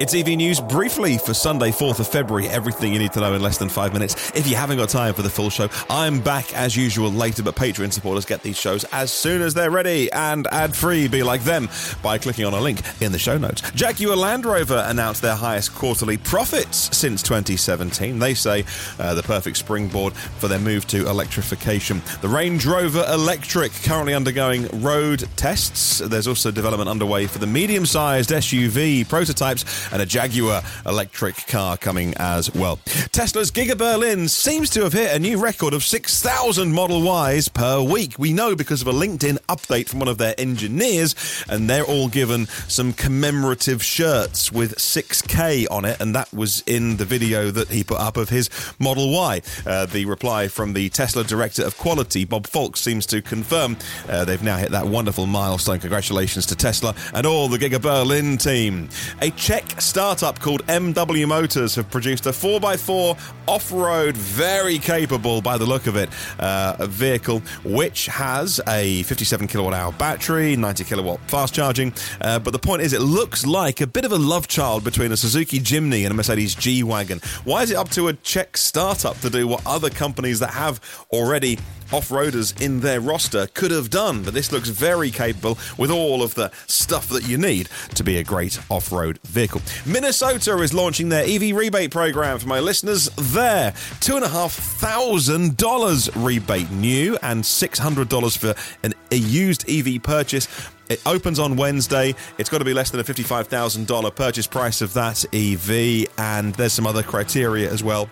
It's EV News briefly for Sunday, 4th of February. Everything you need to know in less than five minutes. If you haven't got time for the full show, I'm back as usual later, but Patreon supporters get these shows as soon as they're ready and ad free. Be like them by clicking on a link in the show notes. Jaguar Land Rover announced their highest quarterly profits since 2017. They say uh, the perfect springboard for their move to electrification. The Range Rover Electric currently undergoing road tests. There's also development underway for the medium sized SUV prototypes and a Jaguar electric car coming as well. Tesla's Giga Berlin seems to have hit a new record of 6,000 Model Ys per week. We know because of a LinkedIn update from one of their engineers, and they're all given some commemorative shirts with 6K on it, and that was in the video that he put up of his Model Y. Uh, the reply from the Tesla Director of Quality, Bob Falk, seems to confirm uh, they've now hit that wonderful milestone. Congratulations to Tesla and all the Giga Berlin team. A Czech startup called MW Motors have produced a 4x4 off road, very capable by the look of it, uh, vehicle which has a 57 kilowatt hour battery, 90 kilowatt fast charging. Uh, but the point is, it looks like a bit of a love child between a Suzuki Jimny and a Mercedes G Wagon. Why is it up to a Czech startup to do what other companies that have already off-roaders in their roster could have done but this looks very capable with all of the stuff that you need to be a great off-road vehicle minnesota is launching their ev rebate program for my listeners. There two and a half thousand dollars rebate new and six hundred dollars for an, a used ev purchase. It opens on Wednesday. It's got to be less than a $55,000 purchase price of that EV, and there's some other criteria as well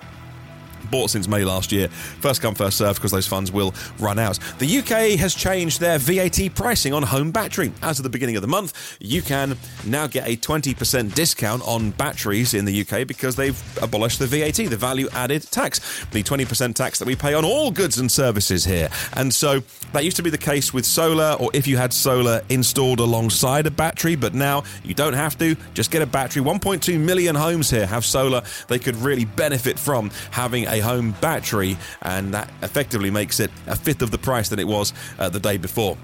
bought since May last year. First come, first serve because those funds will run out. The UK has changed their VAT pricing on home battery. As of the beginning of the month, you can now get a 20% discount on batteries in the UK because they've abolished the VAT, the value added tax, the 20% tax that we pay on all goods and services here. And so that used to be the case with solar or if you had solar installed alongside a battery, but now you don't have to. Just get a battery. 1.2 million homes here have solar. They could really benefit from having a home battery, and that effectively makes it a fifth of the price than it was uh, the day before.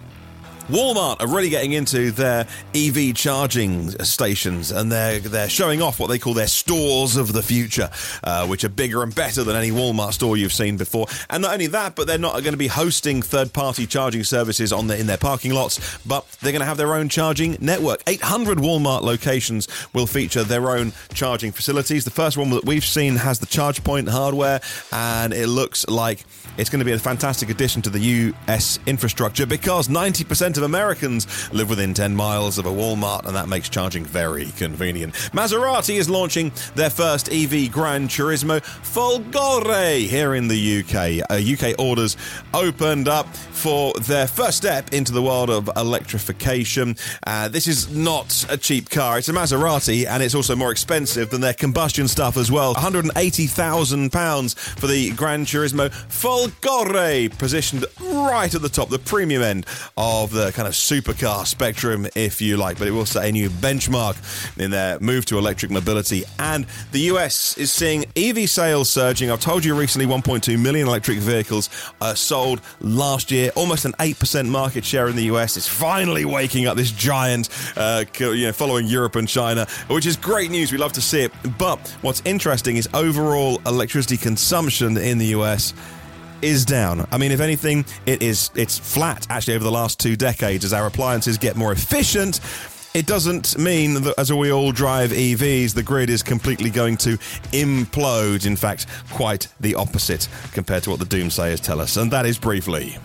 Walmart are really getting into their EV charging stations and they're, they're showing off what they call their stores of the future, uh, which are bigger and better than any Walmart store you've seen before. And not only that, but they're not going to be hosting third party charging services on the, in their parking lots, but they're going to have their own charging network. 800 Walmart locations will feature their own charging facilities. The first one that we've seen has the ChargePoint hardware, and it looks like it's going to be a fantastic addition to the US infrastructure because 90% of Americans live within 10 miles of a Walmart, and that makes charging very convenient. Maserati is launching their first EV Gran Turismo Folgore here in the UK. Uh, UK orders opened up for their first step into the world of electrification. Uh, this is not a cheap car, it's a Maserati, and it's also more expensive than their combustion stuff as well. £180,000 for the Gran Turismo Folgore, positioned right at the top, the premium end of kind of supercar spectrum, if you like. But it will set a new benchmark in their move to electric mobility. And the US is seeing EV sales surging. I've told you recently 1.2 million electric vehicles uh, sold last year, almost an 8% market share in the US. It's finally waking up this giant, uh, you know, following Europe and China, which is great news. We love to see it. But what's interesting is overall electricity consumption in the US is down. I mean, if anything, it is it's flat actually over the last two decades as our appliances get more efficient. It doesn't mean that as we all drive EVs, the grid is completely going to implode. In fact, quite the opposite compared to what the doomsayers tell us. And that is briefly.